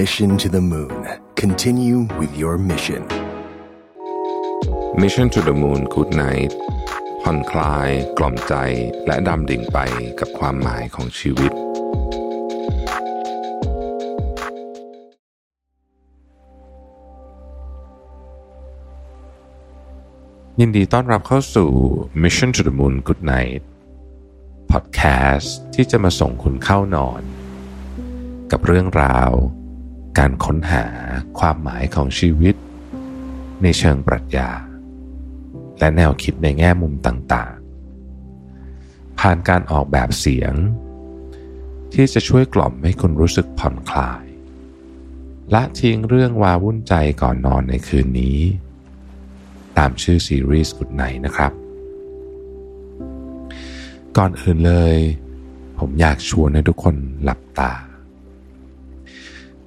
Mission to the Moon. Continue with your mission. Mission to the Moon Good Night ผ่อนคลาย กล่อมใจ และดำดิ่งไปกับความหมายของชีวิต ยินดีต้อนรับเข้าสู่ Mission to the Moon Good Night Podcast ที่จะมาส่งคุณเข้านอน กับเรื่องราว การค้นหาความหมายของชีวิต ในเชิงปรัชญา และแนวคิดในแง่มุมต่างๆ ผ่านการออกแบบเสียง ที่จะช่วยกล่อมให้คุณรู้สึกผ่อนคลายและทิ้งเรื่องวาวุ่นใจก่อนนอนในคืนนี้ ตามชื่อซีรีส์กุดไนนะครับ ก่อนอื่นเลย ผมอยากชวนให้ทุกคนหลับตา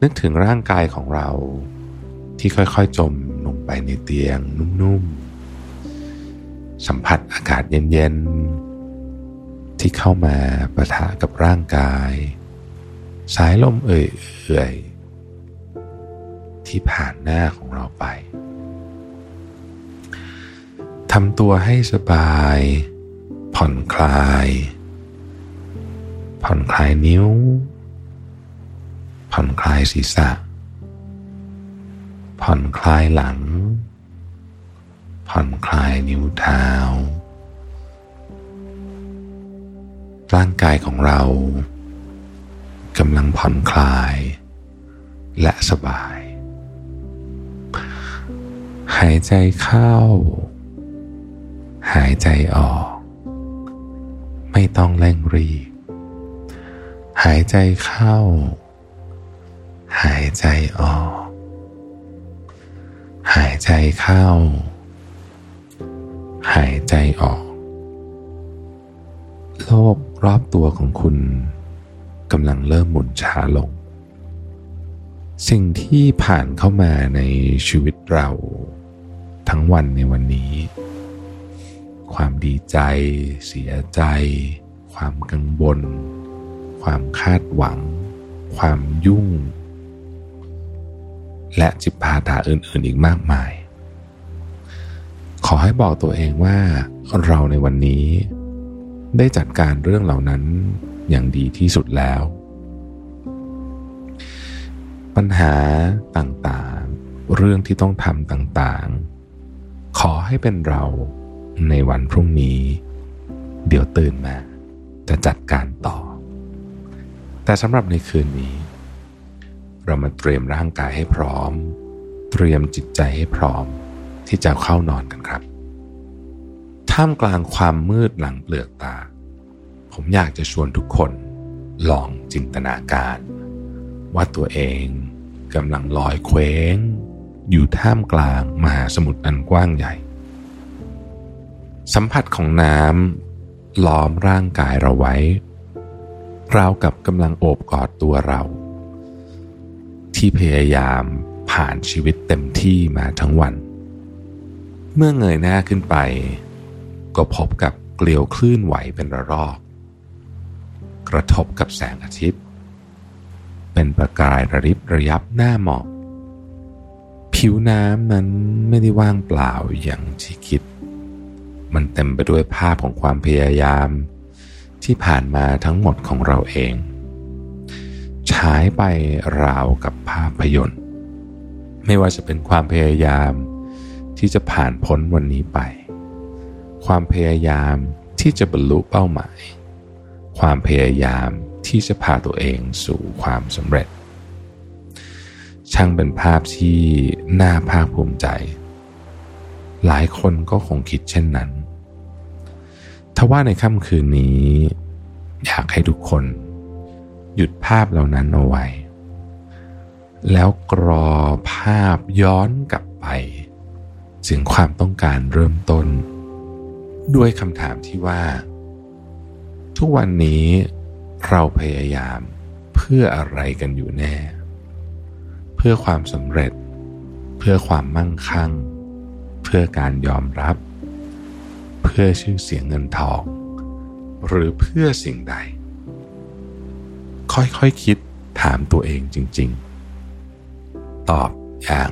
นึกถึงร่างกายของเรา ที่ค่อยๆจมลงไปในเตียงนุ่มๆ สัมผัสอากาศเย็นๆ ที่เข้ามาประทะกับร่างกาย สายลมเอื่อยๆ ที่ผ่านหน้าของเราไปทำตัวให้สบาย ผ่อนคลาย ผ่อนคลายนิ้ว ผ่อนคลายศีรษะ ผ่อนคลายหลัง ผ่อนคลายนิ้วเท้า ร่างกายของเรากำลังผ่อนคลาย และสบาย หายใจเข้า หายใจออก ไม่ต้องเร่งรีบ หายใจเข้า หายใจออก หายใจเข้า หายใจออก โลกรอบตัวของคุณกำลังเริ่มหมุนช้าลง สิ่งที่ผ่านเข้ามาในชีวิตเรา ทั้งวันในวันนี้ ความดีใจ เสียใจ ความกังวล ความคาดหวัง ความยุ่ง และจิปาถาอื่น ๆ อีกมากมาย ขอให้บอกตัวเองว่าเราในวันนี้ได้จัดการเรื่องเหล่านั้นอย่างดีที่สุดแล้ว ปัญหาต่างๆ เรื่องที่ต้องทำต่างๆ ขอให้เป็นเราในวันพรุ่งนี้ เดี๋ยวตื่นมาจะจัดการต่อ แต่สำหรับในคืนนี้ เรามาเตรียมร่างกายให้พร้อม เตรียมจิตใจให้พร้อม ที่จะเข้านอนกันครับ ท่ามกลางความมืดหลังเปลือกตา ผมอยากจะชวนทุกคนลองจินตนาการ ว่าตัวเองกำลังลอยเคว้ง อยู่ท่ามกลางมหาสมุทรอันกว้างใหญ่ สัมผัสของน้ำล้อมร่างกายเราไว้ราวกับกำลังโอบกอดตัวเรา ที่พยายามผ่านชีวิตเต็มที่มาทั้งวัน เมื่อเงยหน้าขึ้นไป ก็พบกับเกลียวคลื่นไหวเป็นระลอก กระทบกับแสงอาทิตย์ เป็นประกายระริบระยับหน้าหมอกผิวน้ำนั้นไม่ได้ว่างเปล่าอย่างที่คิด มันเต็มไปด้วยภาพของความพยายามที่ผ่านมาทั้งหมดของเราเอง ฉายไปราวกับภาพยนตร์ ไม่ว่าจะเป็นความพยายามที่จะผ่านพ้นวันนี้ไป ความพยายามที่จะบรรลุเป้าหมาย ความพยายามที่จะพาตัวเองสู่ความสำเร็จ ช่างเป็นภาพที่น่าภาคภูมิใจ หลายคนก็คงคิดเช่นนั้นทว่าในค่ำคืนนี้ อยากให้ทุกคน หยุดภาพเหล่านั้นเอาไว้ แล้วกรอภาพย้อนกลับไปถึงความต้องการเริ่มต้น ด้วยคำถามที่ว่า ทุกวันนี้เราพยายามเพื่ออะไรกันอยู่แน่ เพื่อความสำเร็จ เพื่อความมั่งคั่ง เพื่อการยอมรับ เพื่อชื่อเสียงเงินทอง หรือเพื่อสิ่งใด ค่อยๆคคิดถามตัวเองจริง ๆ ตอบอย่าง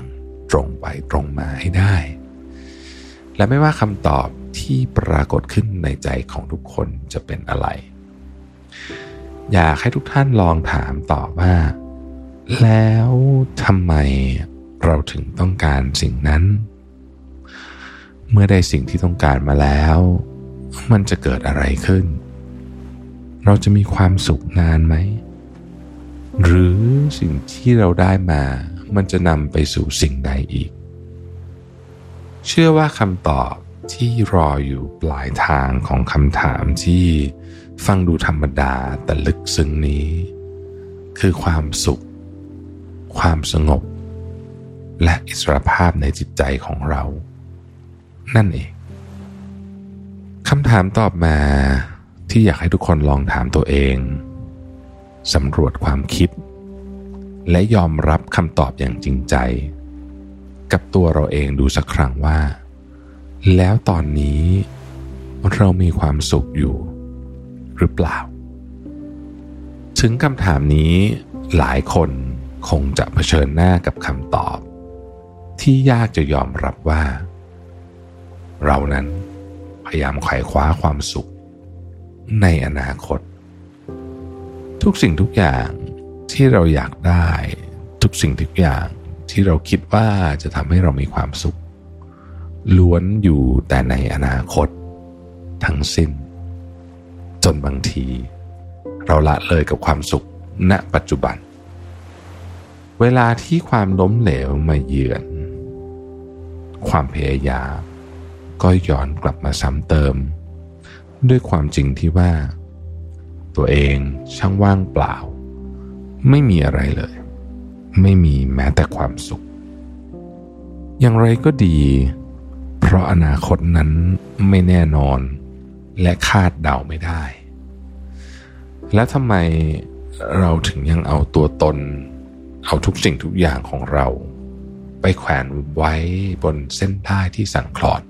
ตรงไปตรงมาให้ได้ และไม่ว่าคำตอบที่ปรากฏขึ้นในใจของทุกคนจะเป็นอะไร อยากให้ทุกท่านลองถามต่อว่า แล้วทำไมเราถึงต้องการสิ่งนั้น เมื่อได้สิ่งที่ต้องการมาแล้ว มันจะเกิดอะไรขึ้น เราจะมีความสุขนานไหม หรือสิ่งที่เราได้มามันจะนำไปสู่สิ่งใดอีก เชื่อว่าคำตอบที่รออยู่ปลายทางของคำถามที่ฟังดูธรรมดาแต่ลึกซึ้งนี้ คือความสุข ความสงบ และอิสรภาพในจิตใจของเรา นั่นเองคำถามตอบมาที่อยากให้ทุกคนลองถามตัวเอง สำรวจความคิด และยอมรับคำตอบอย่างจริงใจ กับตัวเราเองดูสักครั้งว่า แล้วตอนนี้เรามีความสุขอยู่ หรือเปล่า ถึงคำถามนี้หลายคนคงจะเผชิญหน้ากับคำตอบ ที่ยากจะยอมรับว่า เรานั้นพยายามไขว่คว้าความสุข ในอนาคต ทุกสิ่งทุกอย่างที่เราอยากได้ ทุกสิ่งทุกอย่างที่เราคิดว่าจะทำให้เรามีความสุข ล้วนอยู่แต่ในอนาคต ทั้งสิ้น จนบางที เราละเลยกับความสุขณปัจจุบัน เวลาที่ความล้มเหลวมาเยือน ความพยายามก็ย้อนกลับมาซ้ำเติม ด้วยความจริงที่ว่า ตัวเองช่างว่างเปล่า ไม่มีอะไรเลย ไม่มีแม้แต่ความสุข อย่างไรก็ดี เพราะอนาคตนั้นไม่แน่นอน และคาดเดาไม่ได้ และทำไมเราถึงยังเอาตัวตน เอาทุกสิ่งทุกอย่างของเรา ไปแขวนไว้บนเส้นได้ที่สั่งคลอด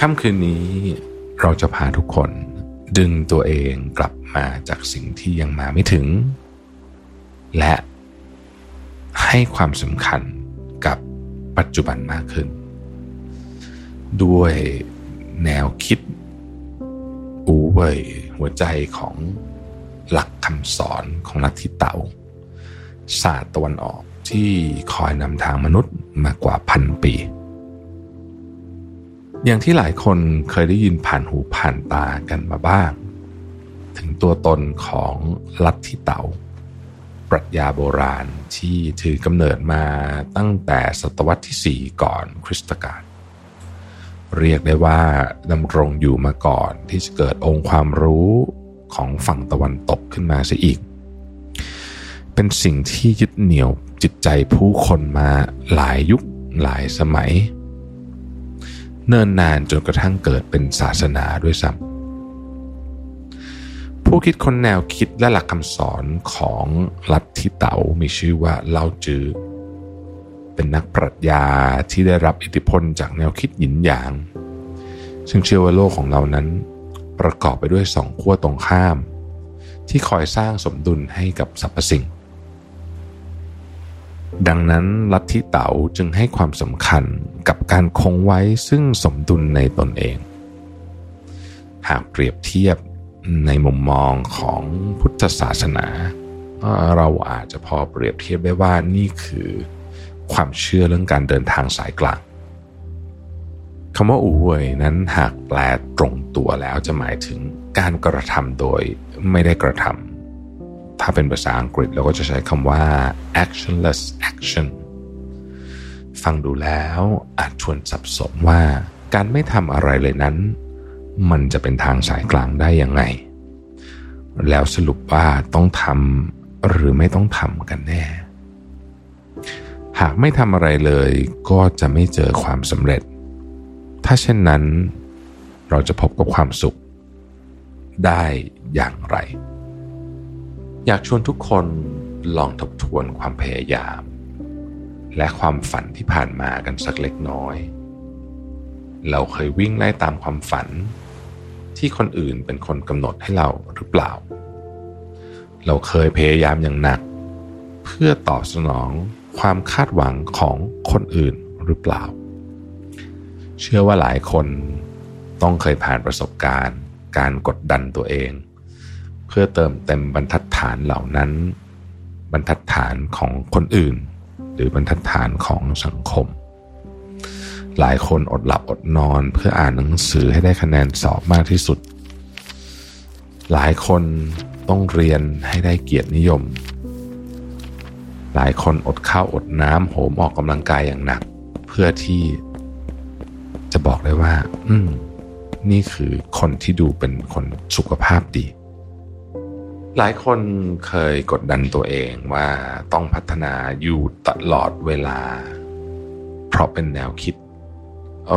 ค่ำคืนนี้เราจะพาทุกคน ดึงตัวเองกลับมาจากสิ่งที่ยังมาไม่ถึง และให้ความสำคัญกับปัจจุบันมากขึ้น ด้วยแนวคิดอูเว่ยหัวใจของหลักคำสอนของลัทธิเต๋าศาสตร์ตะวันออกที่คอยนำทางมนุษย์มากว่าพันปี อย่างที่หลายคนเคยได้ยินผ่านหูผ่านตากันมาบ้าง ถึงตัวตนของลัทธิเต๋าปรัชญาโบราณที่ถือกำเนิดมาตั้งแต่ศตวรรษที่ 4 ก่อนคริสตกาลเรียกได้ว่าดำรงอยู่มาก่อนที่จะเกิดองค์ความรู้ของฝั่งตะวันตกขึ้นมาซะอีก เป็นสิ่งที่ยึดเหนี่ยวจิตใจผู้คนมาหลายยุคหลายสมัย เนิ่นนานจนกระทั่งเกิดเป็นศาสนาด้วยซ้ำผู้คิดคนแนวคิดและหลักคำสอนของลัทธิเต๋ามีชื่อว่าเล่าจื้อเป็นนักปรัชญาที่ได้รับอิทธิพลจากแนวคิดหยินหยาง ซึ่งเชื่อว่าโลกของเรานั้น ประกอบไปด้วยสองขั้วตรงข้าม ที่คอยสร้างสมดุลให้กับสรรพสิ่ง ดังนั้นลัทธิเต๋าจึงให้ความสำคัญกับการคงไว้ซึ่งสมดุลในตนเอง หากเปรียบเทียบในมุมมองของพุทธศาสนา เราอาจจะพอเปรียบเทียบได้ว่านี่คือความเชื่อเรื่องการเดินทางสายกลางคำว่าอูเวยนั้นหากแปลตรงตัวแล้วจะหมายถึงการกระทำโดยไม่ได้กระทำ ถ้าเป็นภาษาอังกฤษเราก็จะใช้คำว่า actionless action ฟังดูแล้วอาจชวนสับสนว่าการไม่ทำอะไรเลยนั้น มันจะเป็นทางสายกลางได้ยังไง แล้วสรุปว่าต้องทำหรือไม่ต้องทำกันแน่ หากไม่ทำอะไรเลยก็จะไม่เจอความสำเร็จ ถ้าเช่นนั้น เราจะพบกับความสุขได้อย่างไร อยากชวนทุกคนลองทบทวนความพยายาม และความฝันที่ผ่านมากันสักเล็กน้อย เราเคยวิ่งไล่ตามความฝัน ที่คนอื่นเป็นคนกำหนดให้เราหรือเปล่า เราเคยพยายามอย่างหนัก เพื่อตอบสนองความคาดหวังของคนอื่นหรือเปล่า เชื่อว่าหลายคนต้องเคยผ่านประสบการณ์ การกดดันตัวเอง พื่อเติมเต็มบรรทัดฐานเหล่านั้น บรรทัดฐานของคนอื่น หรือบรรทัดฐานของสังคม หลายคนอดหลับอดนอนเพื่ออ่านหนังสือให้ได้คะแนนสอบมากที่สุด หลายคนต้องเรียนให้ได้เกียรตินิยม หลายคนอดข้าวอดน้ำโหมออกกำลังกายอย่างหนัก เพื่อที่จะบอกได้ว่า อืมนี่คือคนที่ดูเป็นคนสุขภาพดี หลายคนเคยกดดันตัวเองว่าต้องพัฒนาอยู่ตลอดเวลา เพราะเป็นแนวคิด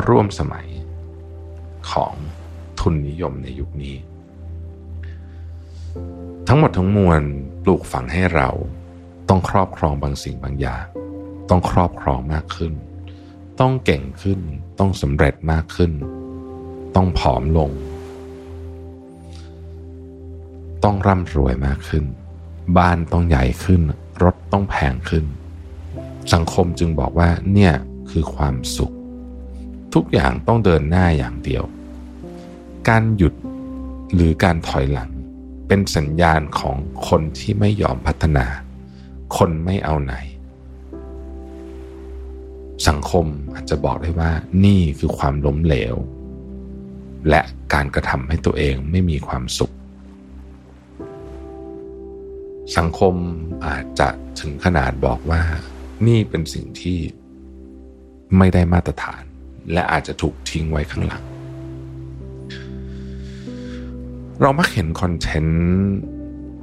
ร่วมสมัยของทุนนิยมในยุคนี้ ทั้งหมดทั้งมวลปลูกฝังให้เราต้องครอบครองบางสิ่งบางอย่าง ต้องครอบครองมากขึ้น ต้องเก่งขึ้น ต้องสำเร็จมากขึ้น ต้องผอมลง ต้องร่ำรวยมากขึ้น บ้านต้องใหญ่ขึ้น รถต้องแพงขึ้น สังคมจึงบอกว่าเนี่ยคือความสุข ทุกอย่างต้องเดินหน้าอย่างเดียว การหยุดหรือการถอยหลัง เป็นสัญญาณของคนที่ไม่ยอมพัฒนา คนไม่เอาไหน สังคมอาจจะบอกได้ว่านี่คือความล้มเหลว และการกระทำให้ตัวเองไม่มีความสุข สังคมอาจจะถึงขนาดบอกว่า นี่เป็นสิ่งที่ไม่ได้มาตรฐาน และอาจจะถูกทิ้งไว้ข้างหลัง เรามักเห็นคอนเทนต์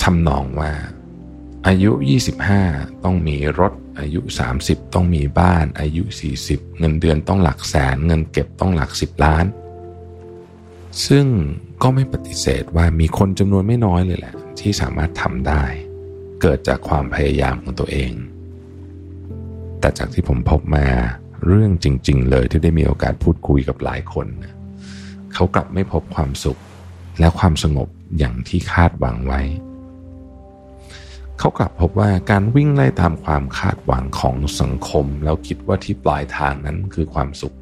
ทำนองว่า อายุ 25 ต้องมีรถ อายุ 30 ต้องมีบ้าน อายุ 40 เงินเดือนต้องหลักแสน เงินเก็บต้องหลัก 10 ล้าน ซึ่งก็ไม่ปฏิเสธว่ามีคนจำนวนไม่น้อยเลยแหละ ที่สามารถทำได้ เกิดจากความพยายามของตัวเอง แต่จากที่ผมพบมาเรื่องจริง ๆ เลยที่ได้มีโอกาสพูดคุยกับหลายคนเขากลับไม่พบความสุขและความสงบอย่างที่คาดหวังไว้ เขากลับพบว่าการวิ่งไล่ตามความคาดหวังของสังคม แล้วคิดว่าที่ปลายทางนั้นคือความสุข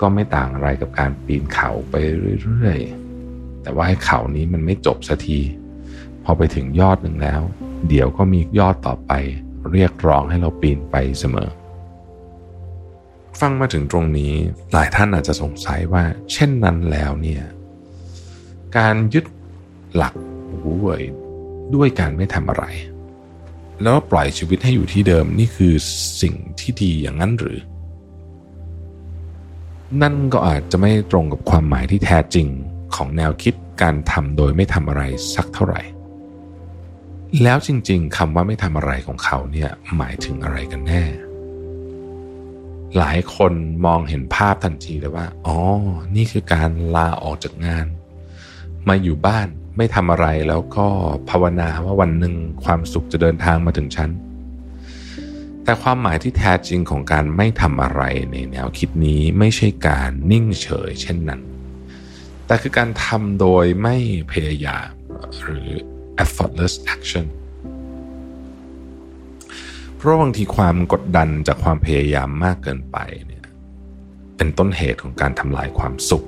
ก็ไม่ต่างอะไรกับการปีนเขาไปเรื่อย ๆ แต่ว่าให้เขานี้มันไม่จบสักที พอไปถึงยอดหนึ่งแล้ว เดี๋ยวก็มียอดต่อไป เรียกร้องให้เราปีนไปเสมอ ฟังมาถึงตรงนี้หลายท่านอาจจะสงสัยว่า เช่นนั้นแล้วเนี่ยการยึดหลักหูเว่ยด้วยการไม่ทำอะไร แล้วปล่อยชีวิตให้อยู่ที่เดิมนี่คือสิ่งที่ดีอย่างนั้นหรือ นั่นก็อาจจะไม่ตรงกับความหมายที่แท้จริงของแนวคิดการทำโดยไม่ทำอะไรสักเท่าไหร่ แล้วจริงๆคำว่าไม่ทำอะไรของเขาเนี่ยหมายถึงอะไรกันแน่ หลายคนมองเห็นภาพทันทีเลยว่า อ๋อ นี่คือการลาออกจากงาน มาอยู่บ้านไม่ทำอะไรแล้วก็ภาวนาว่าวันหนึ่งความสุขจะเดินทางมาถึงฉัน แต่ความหมายที่แท้จริงของการไม่ทำอะไรในแนวคิดนี้ไม่ใช่การนิ่งเฉยเช่นนั้น แต่คือการทำโดยไม่พยายามหรือ effortless action เพราะบางทีความกดดันจากความพยายามมากเกินไปเนี่ยเป็นต้นเหตุของการทำลายความสุข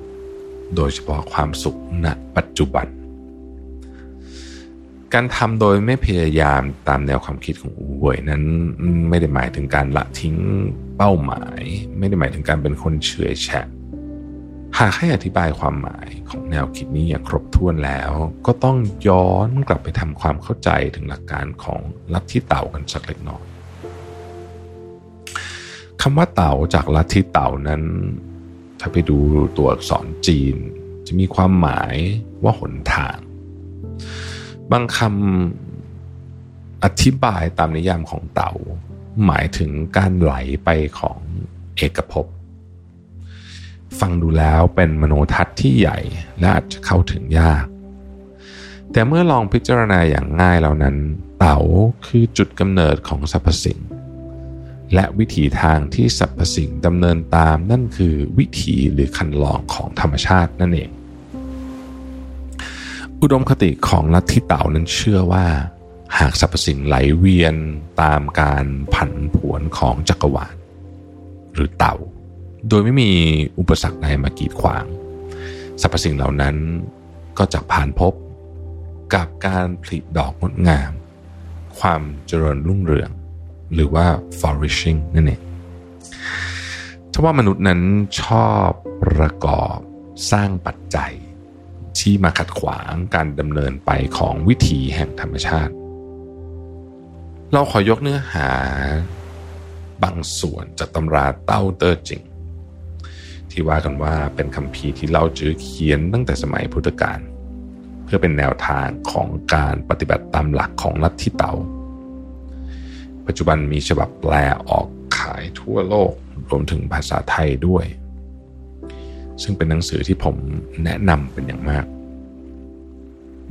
โดยเฉพาะความสุขณปัจจุบัน การทำโดยไม่พยายามตามแนวความคิดของอูเวยนั้นไม่ได้หมายถึงการละทิ้งเป้าหมาย ไม่ได้หมายถึงการเป็นคนเฉื่อยแฉะ หากให้อธิบายความหมายของแนวคิดนี้อย่างครบถ้วนแล้ว ก็ต้องย้อนกลับไปทำความเข้าใจถึงหลักการของลัทธิเต่ากันสักเล็กน้อยคำว่าเต่าจากลัทธิเต่านั้น ถ้าไปดูตัวอักษรจีน จะมีความหมายว่าหนทาง บางคำอธิบายตามนิยามของเต่า หมายถึงการไหลไปของเอกภพ ฟังดูแล้วเป็นมโนทัศน์ที่ใหญ่และอาจจะเข้าถึงยาก แต่เมื่อลองพิจารณาอย่างง่ายแล้วนั้น เต่าคือจุดกำเนิดของสรรพสิ่ง และวิถีทางที่สรรพสิ่งดำเนินตามนั่นคือวิถีหรือคันลองของธรรมชาตินั่นเอง อุดมคติของลัทธิเต่านั้นเชื่อว่า หากสรรพสิ่งไหลเวียนตามการผันผวนของจักรวาลหรือเต่า โดยไม่มีอุปสรรคใดมากีดขวาง สรรพสิ่งเหล่านั้นก็จะผ่านพบกับการผลิดอกงดงาม ความเจริญรุ่งเรือง หรือว่า flourishing นั่นเองถ้าว่ามนุษย์นั้นชอบประกอบสร้างปัจจัยที่มาขัดขวางการดำเนินไปของวิถีแห่งธรรมชาติ เราขอยกเนื้อหาบางส่วนจากตำราเต้าเตอร์จิง ที่ว่ากันว่าเป็นคำพีที่เล่าจื้อเขียนตั้งแต่สมัยพุทธกาลเพื่อเป็นแนวทางของการปฏิบัติตามหลักของลัทธิเตาปัจจุบันมีฉบับแปลออกขายทั่วโลกรวมถึงภาษาไทยด้วย ซึ่งเป็นหนังสือที่ผมแนะนำเป็นอย่างมาก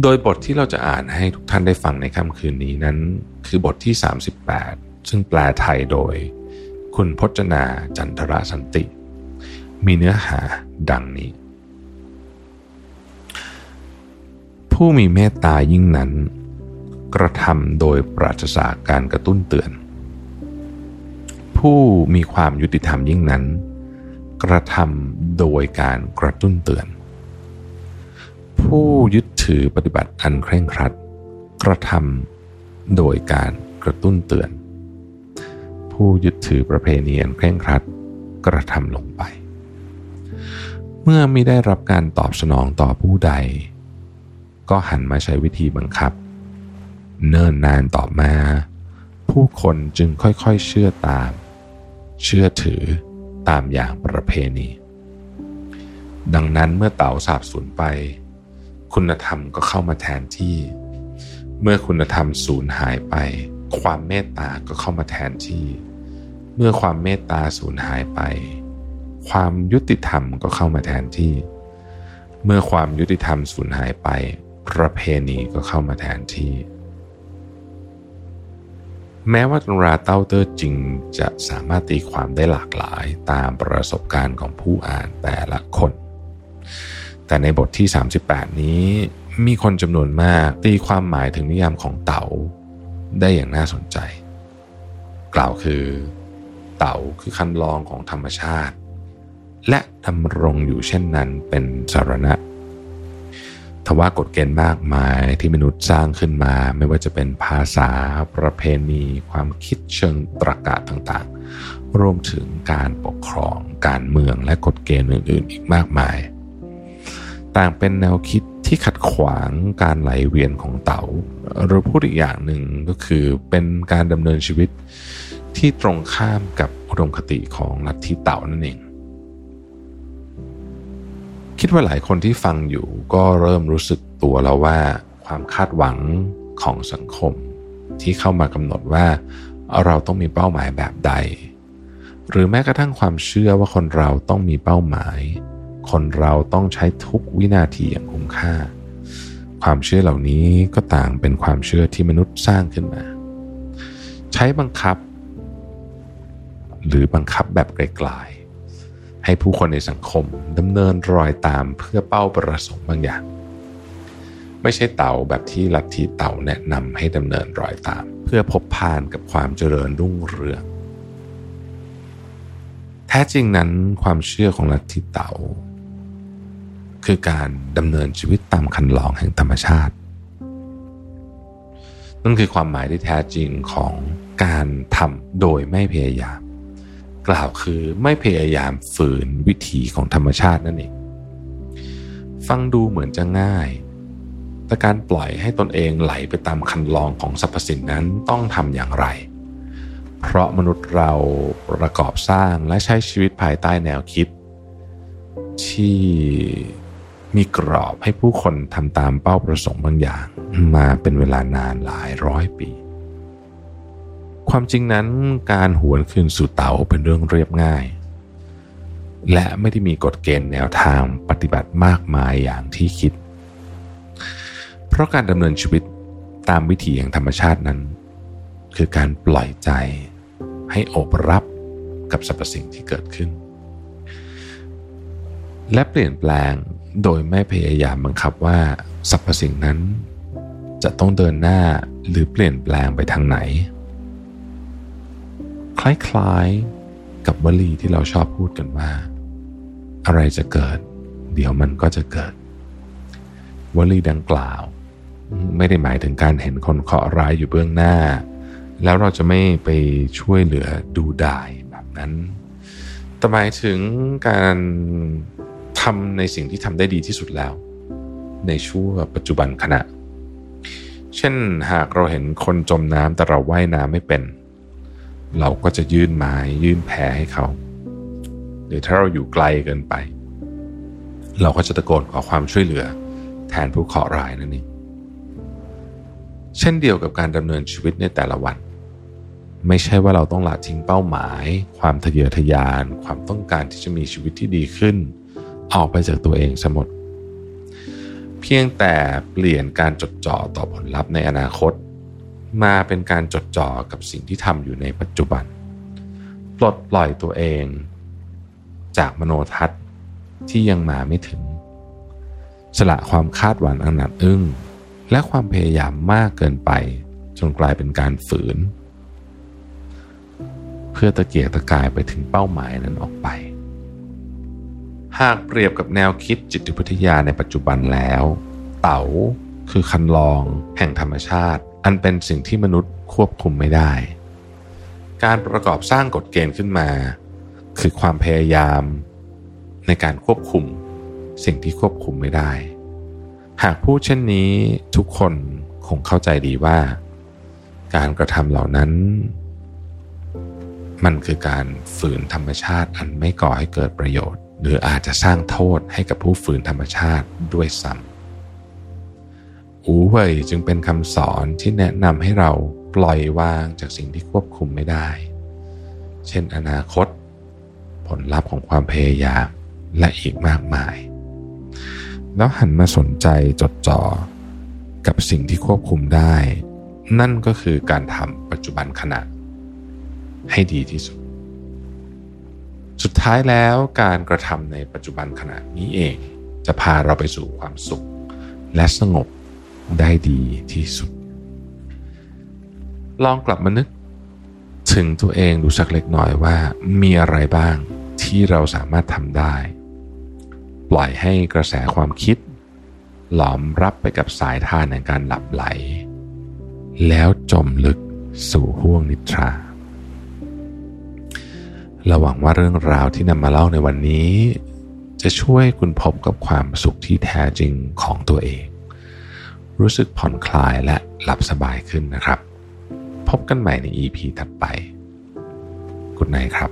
โดยบทที่เราจะอ่านให้ทุกท่านได้ฟังในค่ำคืนนี้นั้น คือบทที่ 38 ซึ่งแปลไทยโดย คุณพจนาจันทรสันติ มีเนื้อหาดังนี้ ผู้มีเมตตายิ่งนั้น กระทำโดยปราศจากการกระตุ้นเตือน ผู้มีความยุติธรรมยิ่งนั้น กระทำโดยการกระตุ้นเตือน ผู้ยึดถือปฏิบัติอันเคร่งครัด กระทำโดยการกระตุ้นเตือน ผู้ยึดถือประเพณีอันเคร่งครัดกระทำลงไป เมื่อไม่ได้รับการตอบสนองต่อผู้ใด ก็หันมาใช้วิธีบังคับ เนิ่นนานต่อมา ผู้คนจึงค่อยๆเชื่อตาม เชื่อถือตามอย่างประเพณี ดังนั้นเมื่อเต่าสาบสูญไป คุณธรรมก็เข้ามาแทนที่ เมื่อคุณธรรมสูญหายไป ความเมตตาก็เข้ามาแทนที่ เมื่อความเมตตาสูญหายไป ความยุติธรรมก็เข้ามาแทนที่ เมื่อความยุติธรรมสูญหายไป ประเพณีก็เข้ามาแทนที่ แม้ว่าตำราเต้าเตอร์จริงจะสามารถตีความได้หลากหลายตามประสบการณ์ของผู้อ่านแต่ละคน แต่ในบทที่ 38 นี้มีคนจำนวนมากตีความหมายถึงนิยามของเต๋าได้อย่างน่าสนใจ กล่าวคือ เต๋าคือคันลองของธรรมชาติ และดำรงอยู่เช่นนั้นเป็นสารณะ ทว่ากฎเกณฑ์มากมายที่มนุษย์สร้างขึ้นมา ไม่ว่าจะเป็นภาษาประเพณี ความคิดเชิงตรรกะต่างๆ รวมถึงการปกครองการเมืองและกฎเกณฑ์อื่น ๆ อีกมากมาย ต่างเป็นแนวคิดที่ขัดขวางการไหลเวียนของเต๋าหรือพูดอีกอย่างหนึ่งก็คือเป็นการดำเนินชีวิตที่ตรงข้ามกับอุดมคติของลัทธิเต๋านั่นเอง คิดว่าหลายคนที่ฟังอยู่ก็เริ่มรู้สึกตัวแล้วว่า ความคาดหวังของสังคม ที่เข้ามากำหนดว่าเราต้องมีเป้าหมายแบบใด หรือแม้กระทั่งความเชื่อว่าคนเราต้องมีเป้าหมาย คนเราต้องใช้ทุกวินาทีอย่างคุ้มค่า ความเชื่อเหล่านี้ก็ต่างเป็นความเชื่อที่มนุษย์สร้างขึ้นมา ใช้บังคับ หรือบังคับแบบไกล ให้ผู้คนในสังคมดำเนินรอยตามเพื่อเป้าประสงค์บางอย่าง ไม่ใช่เต่าแบบที่ลัทธิเต่าแนะนำให้ดำเนินรอยตาม เพื่อพบพานกับความเจริญรุ่งเรือง แท้จริงนั้นความเชื่อของลัทธิเต่า คือการดำเนินชีวิตตามคันลองแห่งธรรมชาติ นั่นคือความหมายที่แท้จริงของการทำโดยไม่พยายาม กล่าวคือไม่พยายามฝืนวิถีของธรรมชาตินั่นเอง ฟังดูเหมือนจะง่าย แต่การปล่อยให้ตนเองไหลไปตามคันลองของสรรพสิ่งนั้นต้องทำอย่างไร เพราะมนุษย์เราประกอบสร้างและใช้ชีวิตภายใต้แนวคิด ที่มีกรอบให้ผู้คนทำตามเป้าประสงค์บางอย่าง มาเป็นเวลานานหลายร้อยปี ความจริงนั้นการหวนคืนสู่เต๋าเป็นเรื่องเรียบง่าย และไม่ได้มีกฎเกณฑ์แนวทางปฏิบัติมากมายอย่างที่คิด เพราะการดำเนินชีวิตตามวิถีแห่งธรรมชาตินั้น คือการปล่อยใจให้อบรับกับสรรพสิ่งที่เกิดขึ้น และเปลี่ยนแปลงโดยไม่พยายามบังคับว่าสรรพสิ่งนั้น จะต้องเดินหน้าหรือเปลี่ยนแปลงไปทางไหน คล้ายๆกับวลีที่เราชอบพูดกันว่า อะไรจะเกิด เดี๋ยวมันก็จะเกิด วลีดังกล่าว ไม่ได้หมายถึงการเห็นคนเคราะห์ร้ายอยู่เบื้องหน้า แล้วเราจะไม่ไปช่วยเหลือดูดายแบบนั้นแต่หมายถึงการทำในสิ่งที่ทำได้ดีที่สุดแล้ว ในช่วงปัจจุบันขณะ เช่นหากเราเห็นคนจมน้ำแต่เราว่ายน้ำไม่เป็น เราก็จะยื่นไม้ยื่นแพให้เขาหรือถ้าเราอยู่ไกลเกินไป เราก็จะตะโกนขอความช่วยเหลือ แทนผู้เคราะห์ร้ายนั่นเองเช่นเดียวกับการดำเนินชีวิตในแต่ละวัน ไม่ใช่ว่าเราต้องละทิ้งเป้าหมาย ความทะเยอทะยาน ความต้องการที่จะมีชีวิตที่ดีขึ้น ออกไปจากตัวเองสมดเพียงแต่เปลี่ยนการจดจ่อต่อผลลัพธ์ในอนาคต มาเป็นการจดจ่อกับสิ่งที่ทำอยู่ในปัจจุบัน ปลดปล่อยตัวเองจากมโนทัศน์ที่ยังมาไม่ถึง สละความคาดหวังอันหนักอึ้ง และความพยายามมากเกินไป จนกลายเป็นการฝืน เพื่อตะเกียกตะกายไปถึงเป้าหมายนั้นออกไป หากเปรียบกับแนวคิดจิตวิทยาในปัจจุบันแล้ว เต๋าคือคันลองแห่งธรรมชาติ อันเป็นสิ่งที่มนุษย์ควบคุมไม่ได้ การประกอบสร้างกฎเกณฑ์ขึ้นมา คือความพยายาม ในการควบคุมสิ่งที่ควบคุมไม่ได้ หากพูดเช่นนี้ทุกคนคงเข้าใจดีว่า การกระทำเหล่านั้น มันคือการฝืนธรรมชาติอันไม่ก่อให้เกิดประโยชน์ หรืออาจจะสร้างโทษให้กับผู้ฝืนธรรมชาติด้วยซ้ำ อูเว่ยจึงเป็นคำสอนที่แนะนำให้เราปล่อยวางจากสิ่งที่ควบคุมไม่ได้ เช่นอนาคต ผลลัพธ์ของความพยายามและอีกมากมาย แล้วหันมาสนใจจดจ่อกับสิ่งที่ควบคุมได้ นั่นก็คือการทำปัจจุบันขณะ ให้ดีที่สุด สุดท้ายแล้วการกระทำในปัจจุบันขณะนี้เอง จะพาเราไปสู่ความสุขและสงบ ได้ดีที่สุด ลองกลับมานึก ถึงตัวเองดูสักเล็กน้อยว่ามีอะไรบ้างที่เราสามารถทำได้ ปล่อยให้กระแสความคิด หลอมรับไปกับสายท่านในการหลับไหล แล้วจมลึกสู่ห้วงนิทราเราหวังว่าเรื่องราวที่นำมาเล่าในวันนี้ จะช่วยคุณพบกับความสุขที่แท้จริงของตัวเอง รู้สึกผ่อนคลายและหลับสบายขึ้นนะครับ พบกันใหม่ใน EP ถัดไป กุดไนครับ